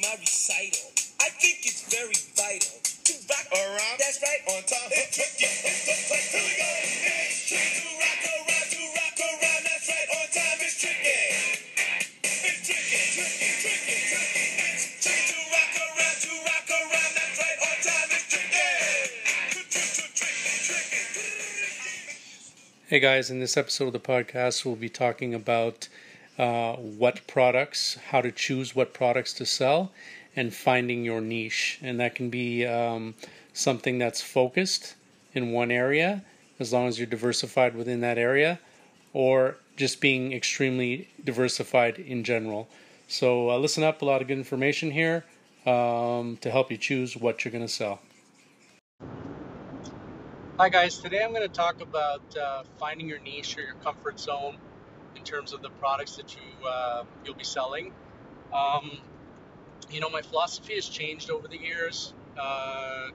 my recital. I think it's very vital to rock Around. Oh, oh, That's right. On time. It's. Here we go. It's tricky to rock around, to rock around. That's right. On time. It's tricky. It's tricky, tricky, tricky, tricky. It's tricky to rock oh, around, to rock around. That's right. On time. It's tricky. Tricky, tricky, tricky. Hey guys, in this episode of the podcast, we'll be talking about uh, what products, how to choose what products to sell, and finding your niche. And that can be um, something that's focused in one area, as long as you're diversified within that area, or just being extremely diversified in general. So uh, listen up, a lot of good information here um, to help you choose what you're going to sell. Hi guys, today I'm going to talk about uh, finding your niche or your comfort zone in terms of the products that you uh, you'll be selling. Um, you know, my philosophy has changed over the years. Uh,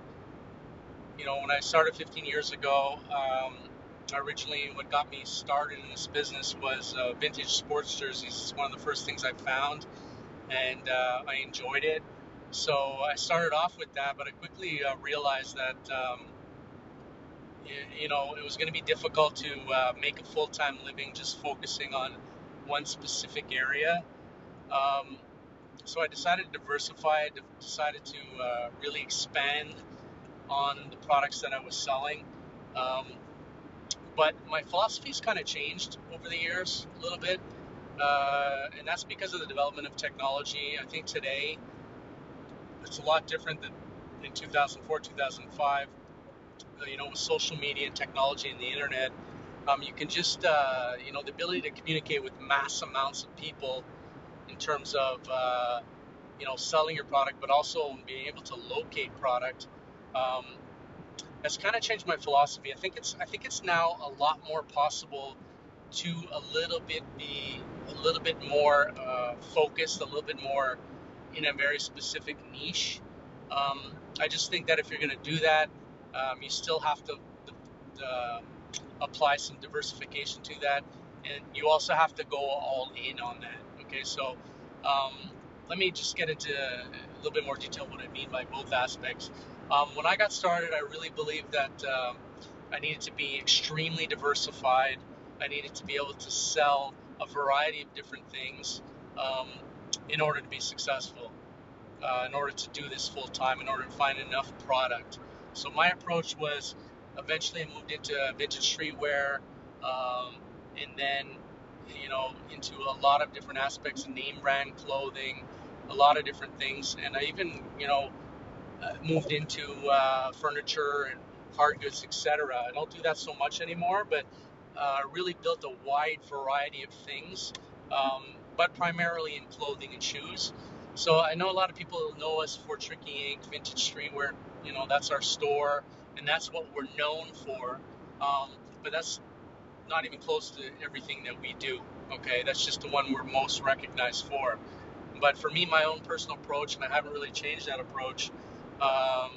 you know, when I started 15 years ago, um, originally what got me started in this business was uh, vintage sports jerseys. It's one of the first things I found, and uh, I enjoyed it. So I started off with that, but I quickly uh, realized that um, you, know it was going to be difficult to uh, make a full-time living just focusing on one specific area. Um, so I decided to diversify. Decided to uh, really expand on the products that I was selling. Um, but my philosophy's kind of changed over the years a little bit, uh, and that's because of the development of technology. I think today it's a lot different than in 2004, 2005. Uh, you know, with social media and technology and the internet, um, you can just, uh, you know, the ability to communicate with mass amounts of people in terms of, uh, you know, selling your product, but also being able to locate product. Um, has kind of changed my philosophy. I think it's I think it's now a lot more possible to a little bit be a little bit more uh, focused, a little bit more in a very specific niche. Um, I just think that if you're going to do that, um, you still have to uh, apply some diversification to that, and you also have to go all in on that. Okay, so um, let me just get into a little bit more detail what I mean by both aspects. Um, when I got started, I really believed that um, I needed to be extremely diversified. I needed to be able to sell a variety of different things um, in order to be successful, uh, in order to do this full time, in order to find enough product. So my approach was eventually I moved into vintage streetwear, um, and then you know into a lot of different aspects of name brand clothing, a lot of different things, and I even you know uh, moved into uh, furniture and hard goods, etc. I don't do that so much anymore, but uh, really built a wide variety of things, um, but primarily in clothing and shoes. So I know a lot of people know us for Tricky Inc. Vintage Streetwear. You know that's our store, and that's what we're known for. Um, but that's not even close to everything that we do. Okay, that's just the one we're most recognized for. But for me, my own personal approach, and I haven't really changed that approach, um,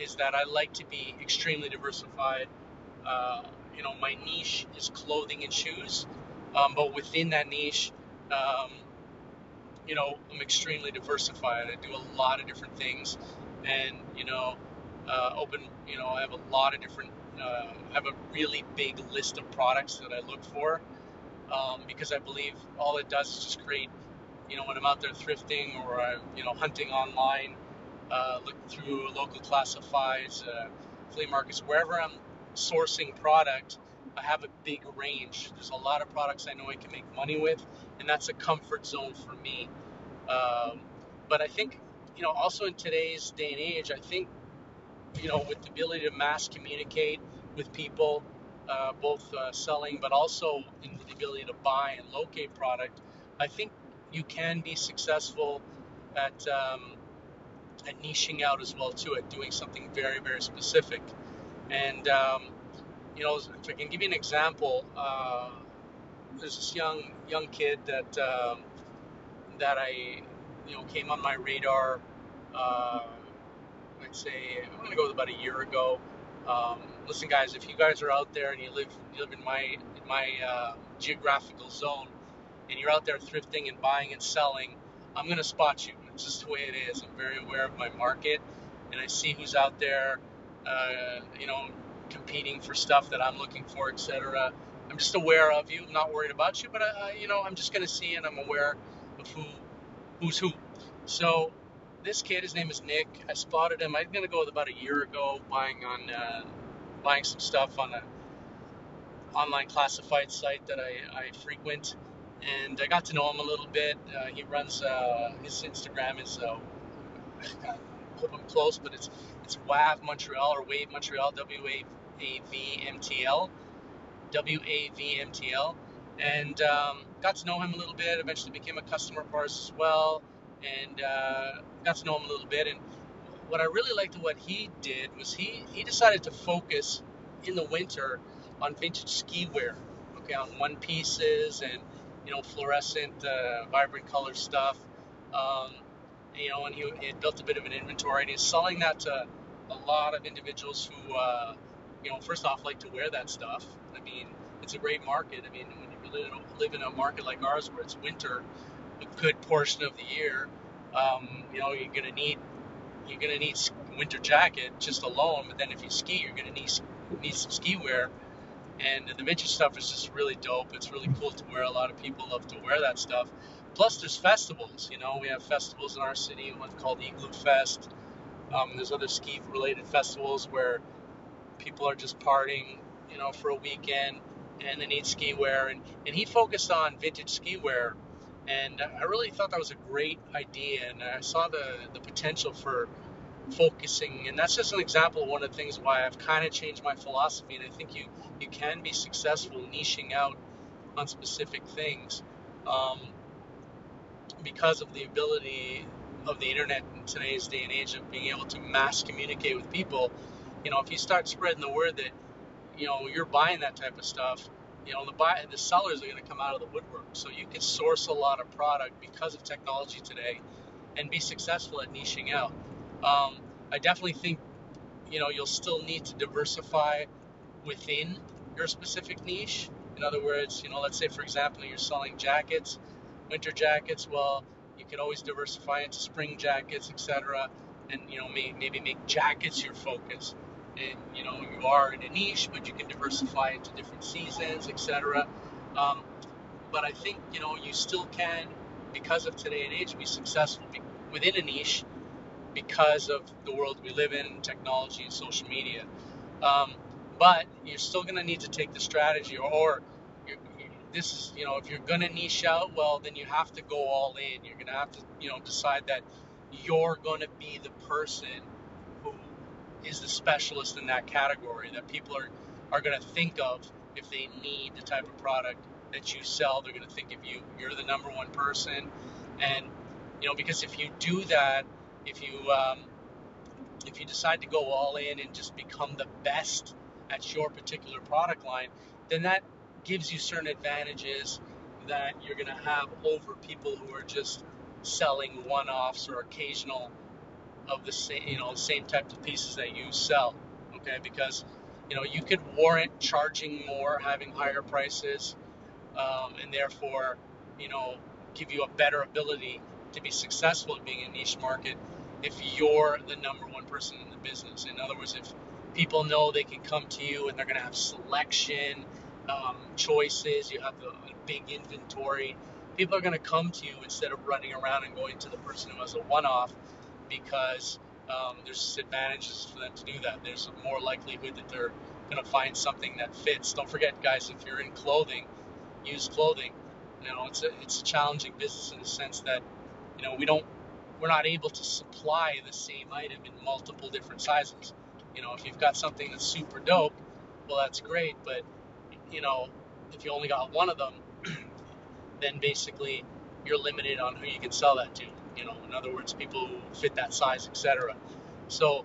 is that I like to be extremely diversified. Uh, you know, my niche is clothing and shoes, um, but within that niche, um, you know, I'm extremely diversified. I do a lot of different things, and you know, uh, open. You know, I have a lot of different. Uh, I have a really big list of products that I look for um, because I believe all it does is just create. You know, when I'm out there thrifting or I'm, you know hunting online, uh, look through local classifieds, uh, flea markets, wherever I'm sourcing product, I have a big range. There's a lot of products I know I can make money with, and that's a comfort zone for me. Um, but I think, you know, also in today's day and age, I think, you know, with the ability to mass communicate with people, uh, both uh, selling but also in the ability to buy and locate product, I think you can be successful at um, and niching out as well to it, doing something very, very specific. And um, you know, if I can give you an example, uh, there's this young young kid that um, that I you know came on my radar. Uh, I'd say I'm gonna go with about a year ago. Um, listen, guys, if you guys are out there and you live you live in my in my uh, geographical zone, and you're out there thrifting and buying and selling, I'm gonna spot you. It's just the way it is. I'm very aware of my market, and I see who's out there, uh, you know, competing for stuff that I'm looking for, etc. I'm just aware of you. I'm not worried about you, but I, you know, I'm just gonna see and I'm aware of who, who's who. So this kid, his name is Nick. I spotted him. I'm gonna go with about a year ago, buying on, uh, buying some stuff on a online classified site that I, I frequent, and I got to know him a little bit. Uh, he runs uh, his Instagram is uh, I hope I'm close, but it's it's WAV Montreal or Wave Montreal W A A V M T L W A V M T L, and um, got to know him a little bit. Eventually became a customer of ours as well, and uh, got to know him a little bit. And what I really liked what he did was he he decided to focus in the winter on vintage ski wear, okay, on one pieces and you know fluorescent, uh, vibrant color stuff. Um, you know, and he, he built a bit of an inventory, and he's selling that to a lot of individuals who, uh, you know, first off like to wear that stuff. I mean, it's a great market. I mean, when you live, live in a market like ours where it's winter, a good portion of the year, um, you know, you're gonna need you're gonna need winter jacket just alone. But then if you ski, you're gonna need need some ski wear. And the vintage stuff is just really dope. It's really cool to wear. A lot of people love to wear that stuff. Plus, there's festivals. You know, we have festivals in our city. One called Igloofest. Um, there's other ski-related festivals where people are just partying, you know, for a weekend, and they need ski wear. And, and he focused on vintage ski wear, and I really thought that was a great idea. And I saw the the potential for focusing and that's just an example of one of the things why I've kind of changed my philosophy and I think you you can be successful niching out on specific things um, because of the ability of the internet in today's day and age of being able to mass communicate with people you know if you start spreading the word that you know you're buying that type of stuff you know the buy the sellers are going to come out of the woodwork so you can source a lot of product because of technology today and be successful at niching out um, I definitely think you know you'll still need to diversify within your specific niche. In other words, you know, let's say for example you're selling jackets, winter jackets. Well, you can always diversify into spring jackets, etc. And you know, may, maybe make jackets your focus. And you know, you are in a niche, but you can diversify into different seasons, etc. Um, but I think you know you still can, because of today and age, be successful within a niche because of the world we live in, technology and social media. Um, but you're still going to need to take the strategy, or, or this is, you know, if you're going to niche out, well, then you have to go all in. You're going to have to, you know, decide that you're going to be the person is the specialist in that category that people are, are going to think of if they need the type of product that you sell. They're going to think of you. You're the number one person. And, you know, because if you do that, if you um, if you decide to go all in and just become the best at your particular product line, then that gives you certain advantages that you're going to have over people who are just selling one-offs or occasional of the same you know same types of pieces that you sell. Okay, because you know you could warrant charging more, having higher prices, um, and therefore you know give you a better ability to be successful at being a niche market if you're the number one person in the business. In other words, if people know they can come to you and they're going to have selection, um, choices, you have the big inventory, people are going to come to you instead of running around and going to the person who has a one off because um, there's advantages for them to do that. There's a more likelihood that they're going to find something that fits. Don't forget, guys, if you're in clothing, use clothing. You know, it's a, it's a challenging business in the sense that, you know, we don't we're not able to supply the same item in multiple different sizes. You know, if you've got something that's super dope, well, that's great. But you know, if you only got one of them, then basically you're limited on who you can sell that to. You know, in other words, people who fit that size, etc. So,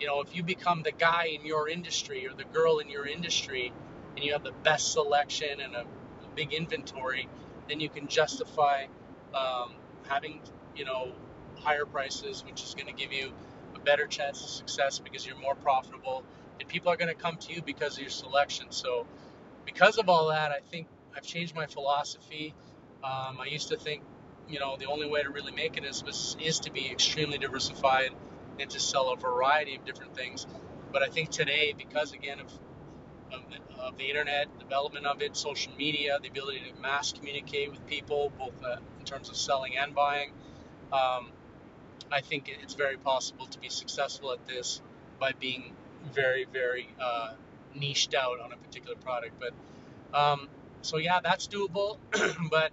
you know, if you become the guy in your industry or the girl in your industry, and you have the best selection and a, a big inventory, then you can justify um, having, you know, higher prices, which is going to give you a better chance of success because you're more profitable, and people are going to come to you because of your selection. So, because of all that, I think I've changed my philosophy. Um, I used to think, you know, the only way to really make it is is to be extremely diversified and to sell a variety of different things. But I think today, because again of of the, of the internet, development of it, social media, the ability to mass communicate with people, both uh, in terms of selling and buying, um, I think it's very possible to be successful at this by being very, very uh, niched out on a particular product. But um, so yeah, that's doable. but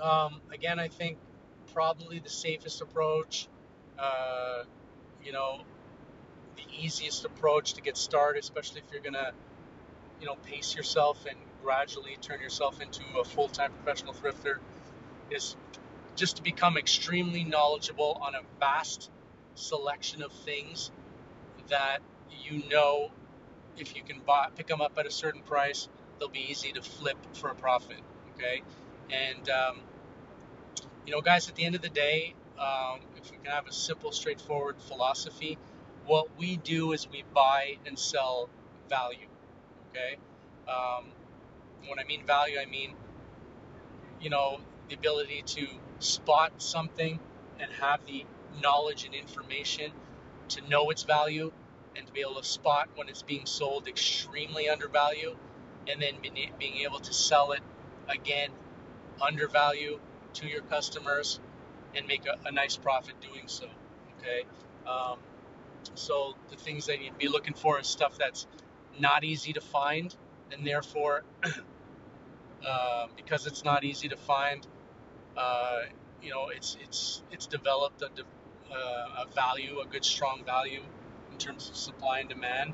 um, again, I think probably the safest approach, uh, you know, the easiest approach to get started, especially if you're gonna, you know, pace yourself and gradually turn yourself into a full-time professional thrifter, is just to become extremely knowledgeable on a vast selection of things that you know if you can buy, pick them up at a certain price, they'll be easy to flip for a profit. Okay, and um, you know, guys, at the end of the day, um, if we can have a simple, straightforward philosophy, what we do is we buy and sell value. Okay, um, when I mean value, I mean you know the ability to spot something and have the knowledge and information to know its value and to be able to spot when it's being sold extremely undervalued and then being able to sell it again undervalued to your customers and make a, a nice profit doing so. Okay. Um, so the things that you'd be looking for is stuff that's not easy to find, and therefore, uh, because it's not easy to find, uh, you know, it's it's it's developed a, uh, a value, a good strong value in terms of supply and demand.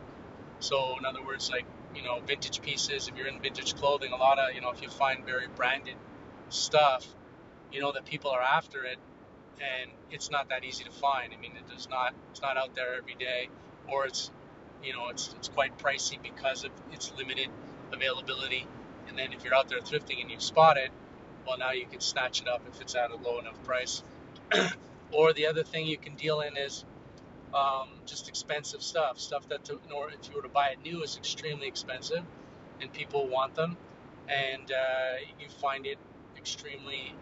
So in other words, like you know, vintage pieces. If you're in vintage clothing, a lot of you know, if you find very branded stuff, you know that people are after it, and it's not that easy to find. I mean, it does not. It's not out there every day, or it's you know, it's it's quite pricey because of its limited availability. And then if you're out there thrifting and you spot it, well, now you can snatch it up if it's at a low enough price. or the other thing you can deal in is um, just expensive stuff, stuff that to, or if you were to buy it new is extremely expensive, and people want them, and uh, you find it extremely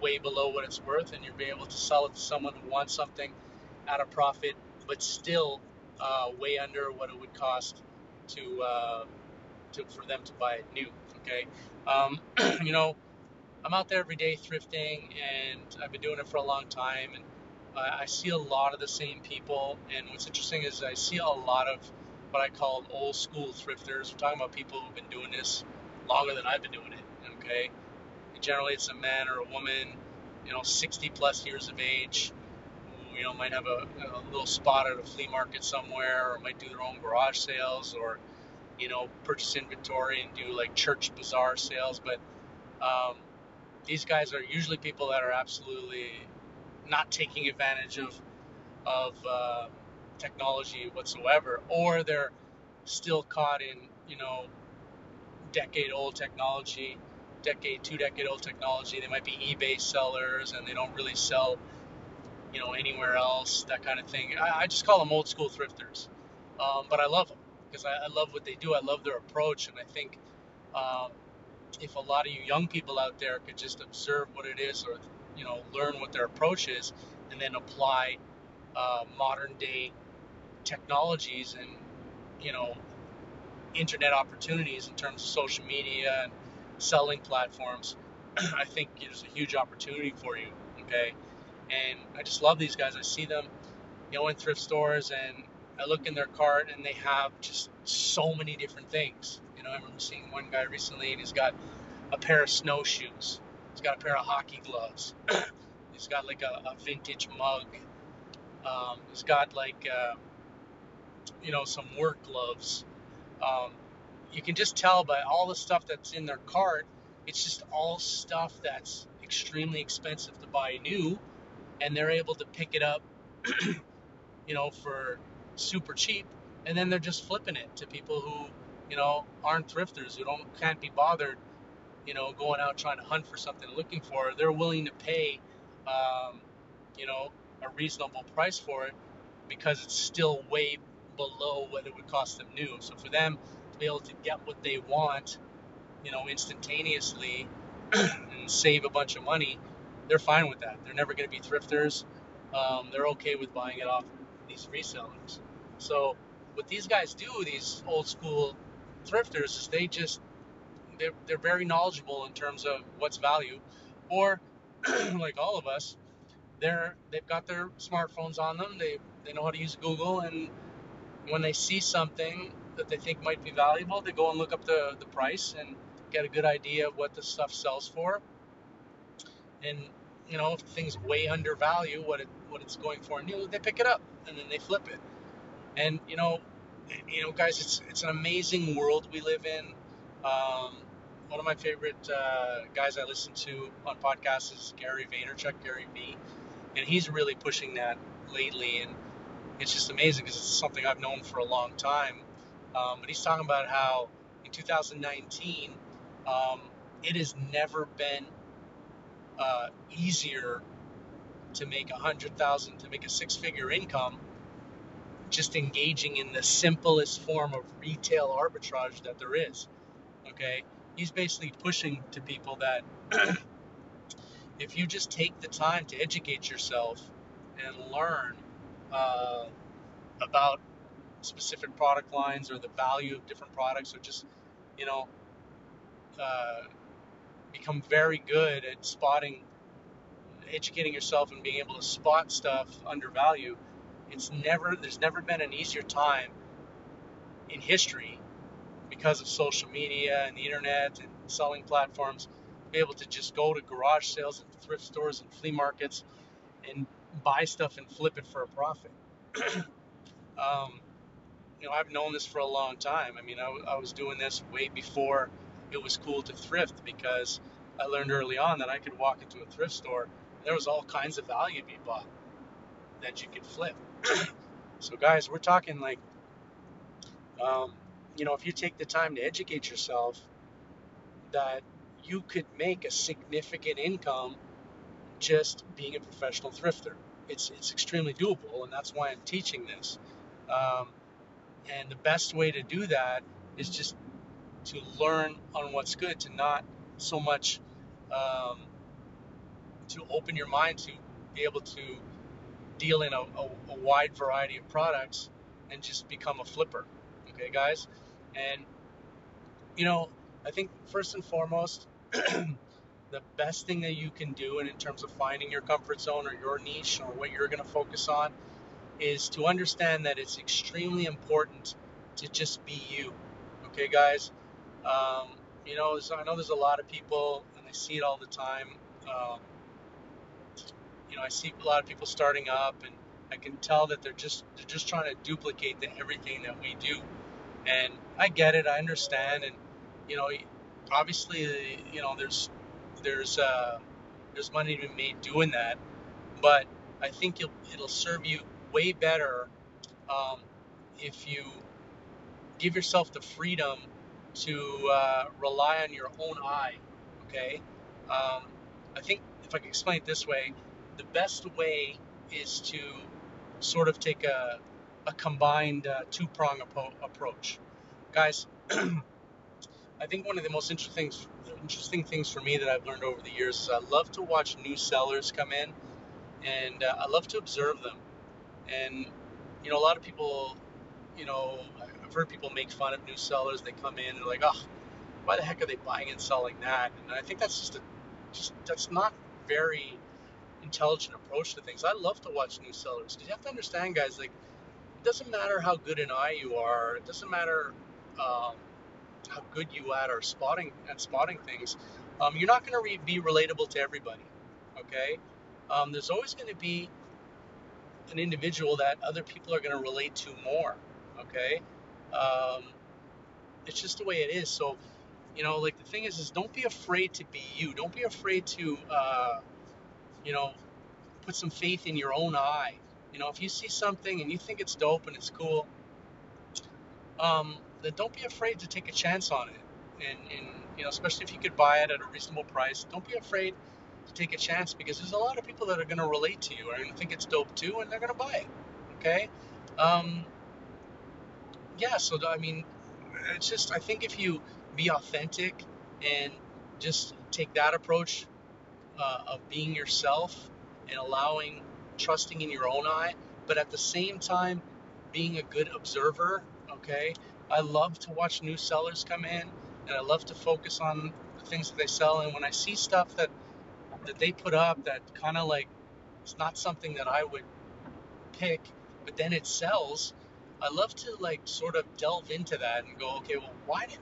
way below what it's worth, and you'll be able to sell it to someone who wants something at a profit, but still uh, way under what it would cost to uh, to for them to buy it new. Okay, um, you know I'm out there every day thrifting, and I've been doing it for a long time, and uh, I see a lot of the same people. And what's interesting is I see a lot of what I call old school thrifters. We're talking about people who've been doing this longer than I've been doing it. Okay, generally it's a man or a woman, you know, 60 plus years of age. Who, you know, might have a, a little spot at a flea market somewhere, or might do their own garage sales, or you know, purchase inventory and do like church bazaar sales. But um, these guys are usually people that are absolutely not taking advantage of of uh, technology whatsoever, or they're still caught in you know decade old technology, decade two decade old technology. They might be eBay sellers and they don't really sell you know anywhere else that kind of thing. I, I just call them old school thrifters, um, but I love them because I, I, love what they do. I love their approach, and I think. Um, if a lot of you young people out there could just observe what it is or you know learn what their approach is and then apply uh, modern day technologies and you know internet opportunities in terms of social media and selling platforms i think there's a huge opportunity for you okay and i just love these guys i see them you know in thrift stores and i look in their cart and they have just so many different things You know, I remember seeing one guy recently, and he's got a pair of snowshoes. He's got a pair of hockey gloves. he's got like a, a vintage mug. Um, he's got like, uh, you know, some work gloves. Um, you can just tell by all the stuff that's in their cart, it's just all stuff that's extremely expensive to buy new, and they're able to pick it up, you know, for super cheap, and then they're just flipping it to people who you know, aren't thrifters who don't can't be bothered, you know, going out trying to hunt for something looking for. They're willing to pay, um, you know, a reasonable price for it because it's still way below what it would cost them new. So for them to be able to get what they want, you know, instantaneously and save a bunch of money, they're fine with that. They're never going to be thrifters. Um, they're okay with buying it off these resellers. So what these guys do, these old school thrifters, is they just they're, they're very knowledgeable in terms of what's value, or like all of us, they're they've got their smartphones on them. They they know how to use Google, and when they see something that they think might be valuable, they go and look up the the price and get a good idea of what the stuff sells for. And you know, if things way undervalue what it what it's going for new, they pick it up and then they flip it. And you know, you know, guys, it's it's an amazing world we live in. Um, one of my favorite uh, guys I listen to on podcasts is Gary Vaynerchuk, Gary V, and he's really pushing that lately, and it's just amazing because it's something I've known for a long time. Um, but he's talking about how in 2019, um, it has never been uh, easier to make a hundred thousand to make a six-figure income just engaging in the simplest form of retail arbitrage that there is. Okay, he's basically pushing to people that if you just take the time to educate yourself and learn uh, about specific product lines or the value of different products, or just you know uh, become very good at spotting, educating yourself and being able to spot stuff undervalued. It's never there's never been an easier time in history because of social media and the internet and selling platforms be able to just go to garage sales and thrift stores and flea markets and buy stuff and flip it for a profit. um, you know, I've known this for a long time. I mean, I, I was doing this way before it was cool to thrift because I learned early on that I could walk into a thrift store and there was all kinds of value to be bought that you could flip. so, guys, we're talking like, um, you know, if you take the time to educate yourself, that you could make a significant income just being a professional thrifter. It's it's extremely doable, and that's why I'm teaching this. Um, and the best way to do that is just to learn on what's good, to not so much um, to open your mind to be able to deal in a, a, a wide variety of products and just become a flipper. Okay, guys? And, you know, I think first and foremost, the best thing that you can do, and in terms of finding your comfort zone or your niche or what you're going to focus on, is to understand that it's extremely important to just be you. Okay, guys? Um, you know, I know there's a lot of people, and I see it all the time. Um, you know, I see a lot of people starting up, and I can tell that they're just they're just trying to duplicate the, everything that we do. And I get it, I understand, and you know, obviously, you know, there's there's uh, there's money to be made doing that, but I think it'll serve you way better um, if you give yourself the freedom to uh, rely on your own eye. Okay, um, I think if I can explain it this way, the best way is to sort of take a, a combined uh, two prong approach. Guys, I think one of the most interesting interesting things for me that I've learned over the years is I love to watch new sellers come in, and uh, I love to observe them. And you know, a lot of people, you know, I've heard people make fun of new sellers. They come in and they're like, "Oh, why the heck are they buying and selling that?" And I think that's just a, just that's not very intelligent approach to things. I love to watch new sellers because you have to understand, guys, like it doesn't matter how good an eye you are. It doesn't matter um, how good you at are spotting at spotting things. Um, you're not going to re- be relatable to everybody. Okay, um, there's always going to be an individual that other people are going to relate to more. Okay, um, it's just the way it is. So, you know, like the thing is, is don't be afraid to be you. Don't be afraid to, uh, you know, put some faith in your own eye. You know, if you see something and you think it's dope and it's cool, um, then don't be afraid to take a chance on it. And, and you know, especially if you could buy it at a reasonable price, don't be afraid to take a chance because there's a lot of people that are going to relate to you and think it's dope too, and they're going to buy it. Okay. Um, yeah. So I mean, it's just I think if you be authentic and just take that approach uh, of being yourself and allowing, trusting in your own eye, but at the same time, being a good observer. Okay, I love to watch new sellers come in, and I love to focus on the things that they sell. And when I see stuff that that they put up that kind of like it's not something that I would pick, but then it sells. I love to like sort of delve into that and go, okay, well, why did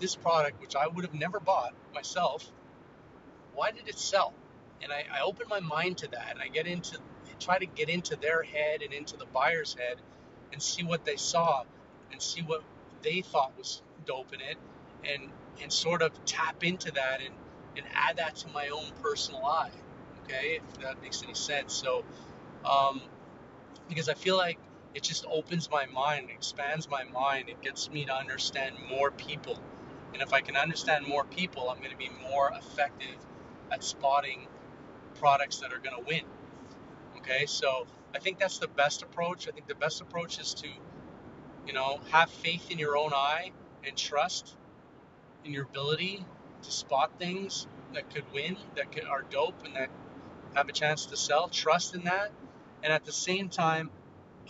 this product, which I would have never bought myself, why did it sell? And I, I open my mind to that and I get into try to get into their head and into the buyer's head and see what they saw and see what they thought was dope in it and and sort of tap into that and and add that to my own personal eye okay if that makes any sense. So um, because i feel like it just opens my mind expands my mind it gets me to understand more people. And if i can understand more people i'm going to be more effective at spotting products that are going to win okay? So i think that's the best approach. I think the best approach is to you know have faith in your own eye and trust in your ability to spot things that could win that could, are dope and that have a chance to sell. Trust in that. And at the same time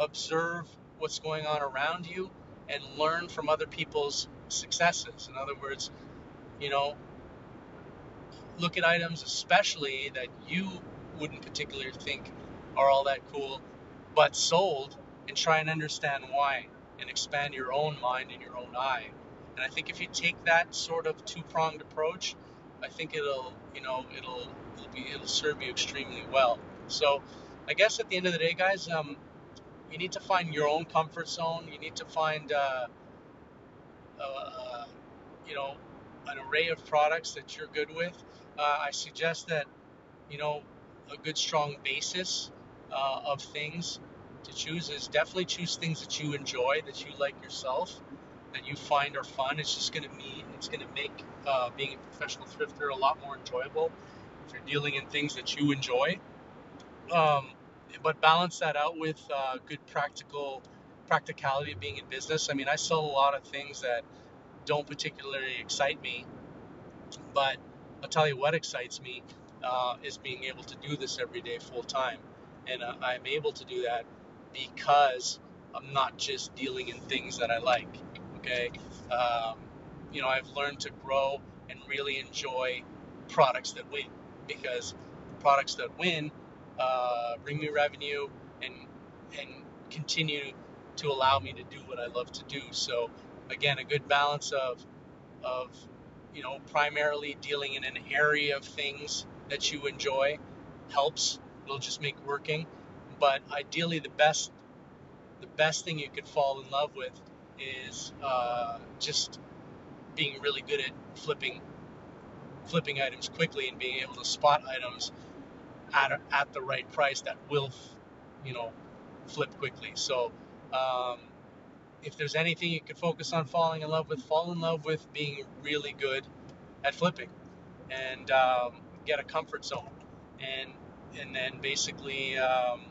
observe what's going on around you and learn from other people's successes. In other words you know look at items especially that you wouldn't particularly think are all that cool but sold and try and understand why and expand your own mind and your own eye and i think if you take that sort of two-pronged approach i think it'll you know it'll it'll be it'll serve you extremely well. So i guess at the end of the day guys um you need to find your own comfort zone. You need to find uh, uh you know an array of products that you're good with. Uh, i suggest that you know a good strong basis uh, of things to choose is definitely choose things that you enjoy, that you like yourself, that you find are fun. It's just going to be, it's going to make uh, being a professional thrifter a lot more enjoyable if you're dealing in things that you enjoy. Um, but balance that out with uh, good practical practicality of being in business. I mean, I sell a lot of things that don't particularly excite me, but I'll tell you what excites me uh, is being able to do this every day full time, and uh, I'm able to do that because I'm not just dealing in things that I like. Okay, um, you know, I've learned to grow and really enjoy products that win because products that win uh, bring me revenue and and continue to allow me to do what I love to do. So again, a good balance of of you know primarily dealing in an area of things that you enjoy helps. It'll just make working but ideally, the best the best thing you could fall in love with is uh, just being really good at flipping flipping items quickly and being able to spot items at, at the right price that will you know flip quickly. So um, if there's anything you could focus on falling in love with fall in love with being really good at flipping and um, get a comfort zone. And and then basically um,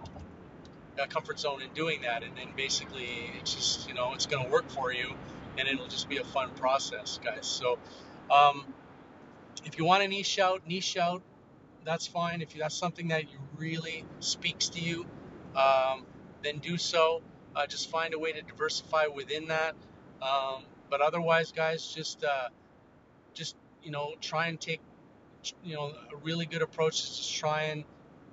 comfort zone in doing that, and then basically it's just you know it's going to work for you, and it'll just be a fun process, guys. So um, if you want to niche out, niche out. That's fine. If that's something that you really speaks to you, um, then do so. Uh, just find a way to diversify within that. Um, but otherwise, guys, just uh, just you know try and take you know a really good approach is just try and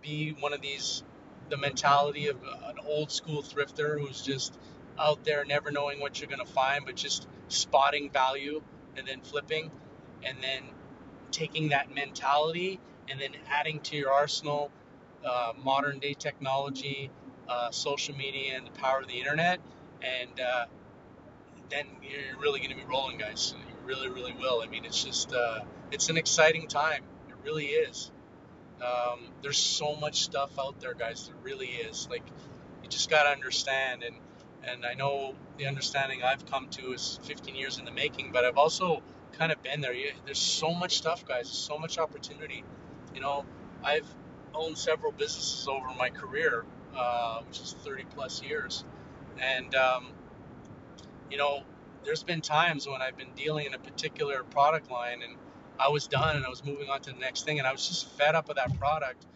be one of these the mentality of an old school thrifter who's just out there never knowing what you're going to find, but just spotting value and then flipping and then taking that mentality and then adding to your arsenal uh, modern day technology, uh, social media, and the power of the internet. And uh, then you're really going to be rolling, guys. You really, really will. I mean, it's just, uh, it's an exciting time. It really is. Um, there's so much stuff out there, guys. There really is. Like, you just got to understand. And and I know the understanding I've come to is 15 years in the making, but I've also kind of been there. There's so much stuff, guys. There's so much opportunity. You know, I've owned several businesses over my career, uh, which is 30 plus years, and um, you know, there's been times when I've been dealing in a particular product line and I was done and I was moving on to the next thing, and I was just fed up with that product,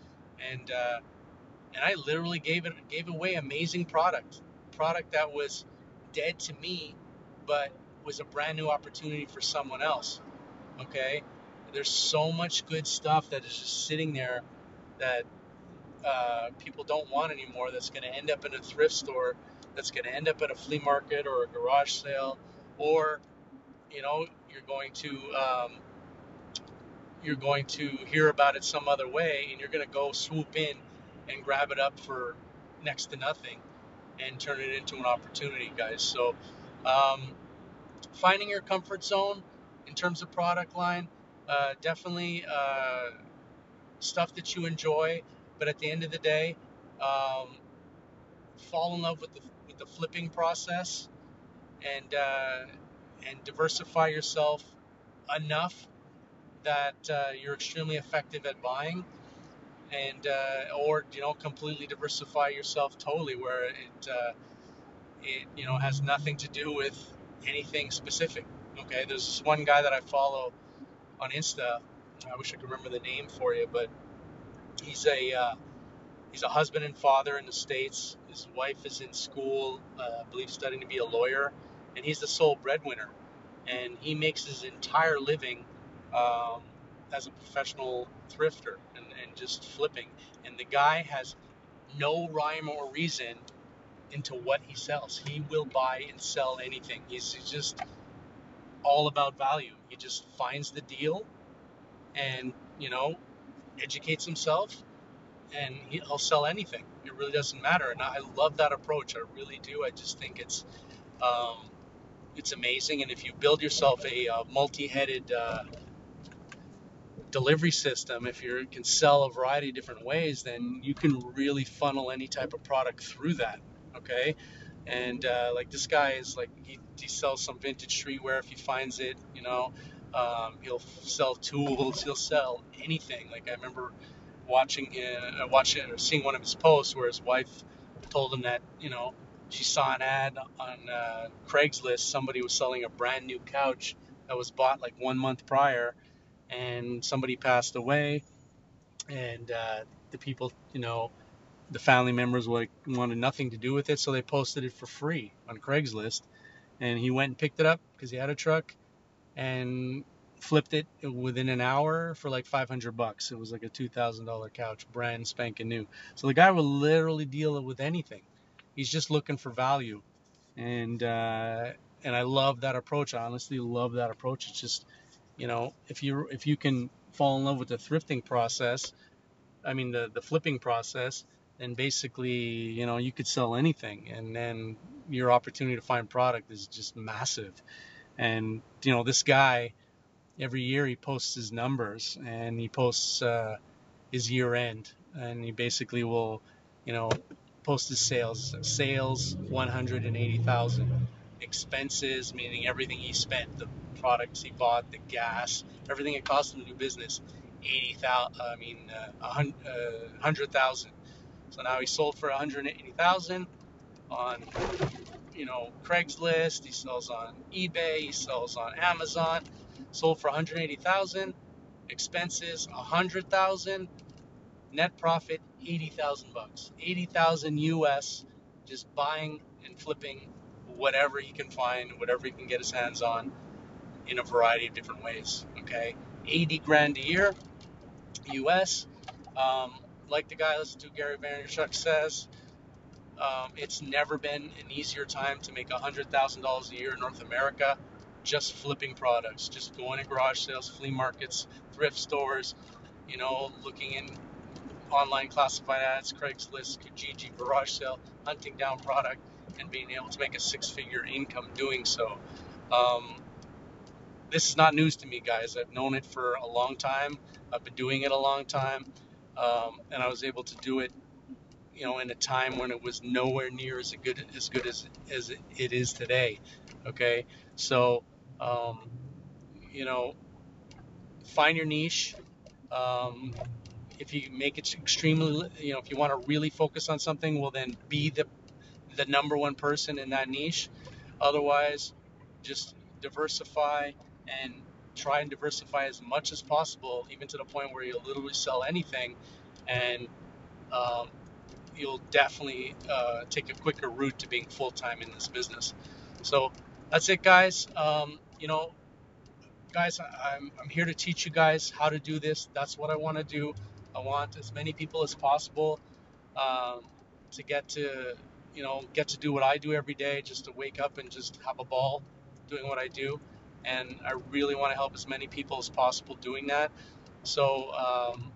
and uh, and I literally gave it gave away amazing product, product that was dead to me, but was a brand new opportunity for someone else. Okay, there's so much good stuff that is just sitting there that uh, people don't want anymore. That's going to end up in a thrift store. That's going to end up at a flea market or a garage sale, or you know you're going to um, you're going to hear about it some other way, and you're going to go swoop in and grab it up for next to nothing and turn it into an opportunity, guys. So, um, finding your comfort zone in terms of product line, uh, definitely uh, stuff that you enjoy. But at the end of the day, um, fall in love with the with the flipping process and uh, and diversify yourself enough that uh, you're extremely effective at buying and uh, or you know completely diversify yourself totally where it uh, it you know has nothing to do with anything specific. Okay, there's this one guy that I follow on Insta. I wish I could remember the name for you, but he's a uh, he's a husband and father in the states. His wife is in school, uh, I believe, studying to be a lawyer, and he's the sole breadwinner. And he makes his entire living um, as a professional thrifter and, and just flipping. And the guy has no rhyme or reason into what he sells. He will buy and sell anything. He's, he's just all about value. He just finds the deal and, you know, educates himself and he'll sell anything. It really doesn't matter. And I love that approach. I really do. I just think it's, um, it's amazing. And if you build yourself a, uh multi-headed uh, delivery system, if you can sell a variety of different ways, then you can really funnel any type of product through that. Okay. And uh, like this guy is like, he, he sells some vintage streetwear if he finds it, you know. Um, he'll sell tools, he'll sell anything. Like I remember watching, uh, watching or seeing one of his posts where his wife told him that, you know, she saw an ad on uh, Craigslist. Somebody was selling a brand new couch that was bought like one month prior, and somebody passed away, and uh, the people, you know, the family members like wanted nothing to do with it, so they posted it for free on Craigslist, and he went and picked it up because he had a truck, and flipped it within an hour for like 500 bucks. It was like a $2,000 couch, brand spanking new. So the guy will literally deal with anything. He's just looking for value, and uh, and I love that approach. I honestly love that approach. It's just, you know, if you if you can fall in love with the thrifting process, I mean the the flipping process, then basically, you know, you could sell anything, and then your opportunity to find product is just massive. And you know, this guy, every year he posts his numbers, and he posts uh, his year end, and he basically will, you know, post his sales. Sales 180,000. Expenses, meaning everything he spent, the products he bought, the gas, everything it cost him to do business, 80,000. I mean, uh, 100,000. So now he sold for 180,000 on, you know, Craigslist. He sells on eBay. He sells on Amazon. Sold for 180,000. Expenses 100,000. Net profit 80,000 bucks. 80,000 US. Just buying and flipping whatever he can find, whatever he can get his hands on, in a variety of different ways. Okay, 80 grand a year, US. Um, like the guy listen to Gary Vaynerchuk says, um, it's never been an easier time to make $100,000 a year in North America just flipping products, just going to garage sales, flea markets, thrift stores, you know, looking in online classified ads, Craigslist, Kijiji, garage sale, hunting down product, and being able to make a six figure income doing so. Um, this is not news to me, guys. I've known it for a long time. I've been doing it a long time um, and I was able to do it, you know, in a time when it was nowhere near as good as good as as it is today. Okay, so um, you know, find your niche. Um, if you make it extremely, you know, if you want to really focus on something, well, then be the the number one person in that niche. Otherwise, just diversify and try and diversify as much as possible, even to the point where you'll literally sell anything, and um, you'll definitely uh, take a quicker route to being full time in this business. So that's it, guys. Um, you know, guys, I'm, I'm here to teach you guys how to do this. That's what I want to do. I want as many people as possible um, to get to, you know, get to do what I do every day, just to wake up and just have a ball doing what I do. And I really want to help as many people as possible doing that. So, um,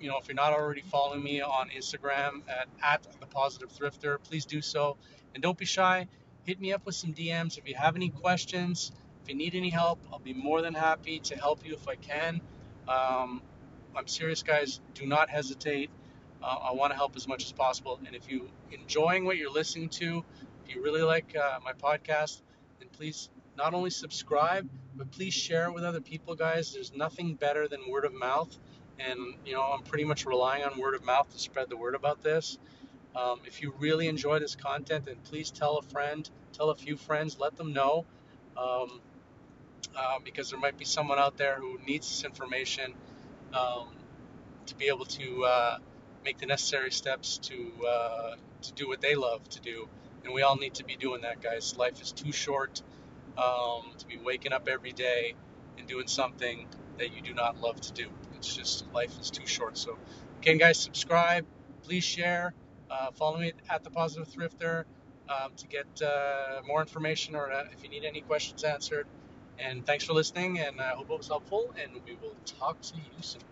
you know, if you're not already following me on Instagram at, at the positive thrifter, please do so. And don't be shy. Hit me up with some DMs if you have any questions. If you need any help, I'll be more than happy to help you if I can. Um, I'm serious, guys. Do not hesitate. Uh, I want to help as much as possible. And if you enjoying what you're listening to, if you really like uh, my podcast, then please not only subscribe, but please share it with other people, guys. There's nothing better than word of mouth, and you know I'm pretty much relying on word of mouth to spread the word about this. Um, if you really enjoy this content, then please tell a friend, tell a few friends, let them know, um, uh, because there might be someone out there who needs this information um, to be able to uh, make the necessary steps to uh, to do what they love to do. And we all need to be doing that, guys. Life is too short um, to be waking up every day and doing something that you do not love to do. It's just life is too short. So, again, guys, subscribe, please share, uh, follow me at the Positive Thrifter um, to get uh, more information or uh, if you need any questions answered. And thanks for listening, and I hope it was helpful. And we will talk to you soon.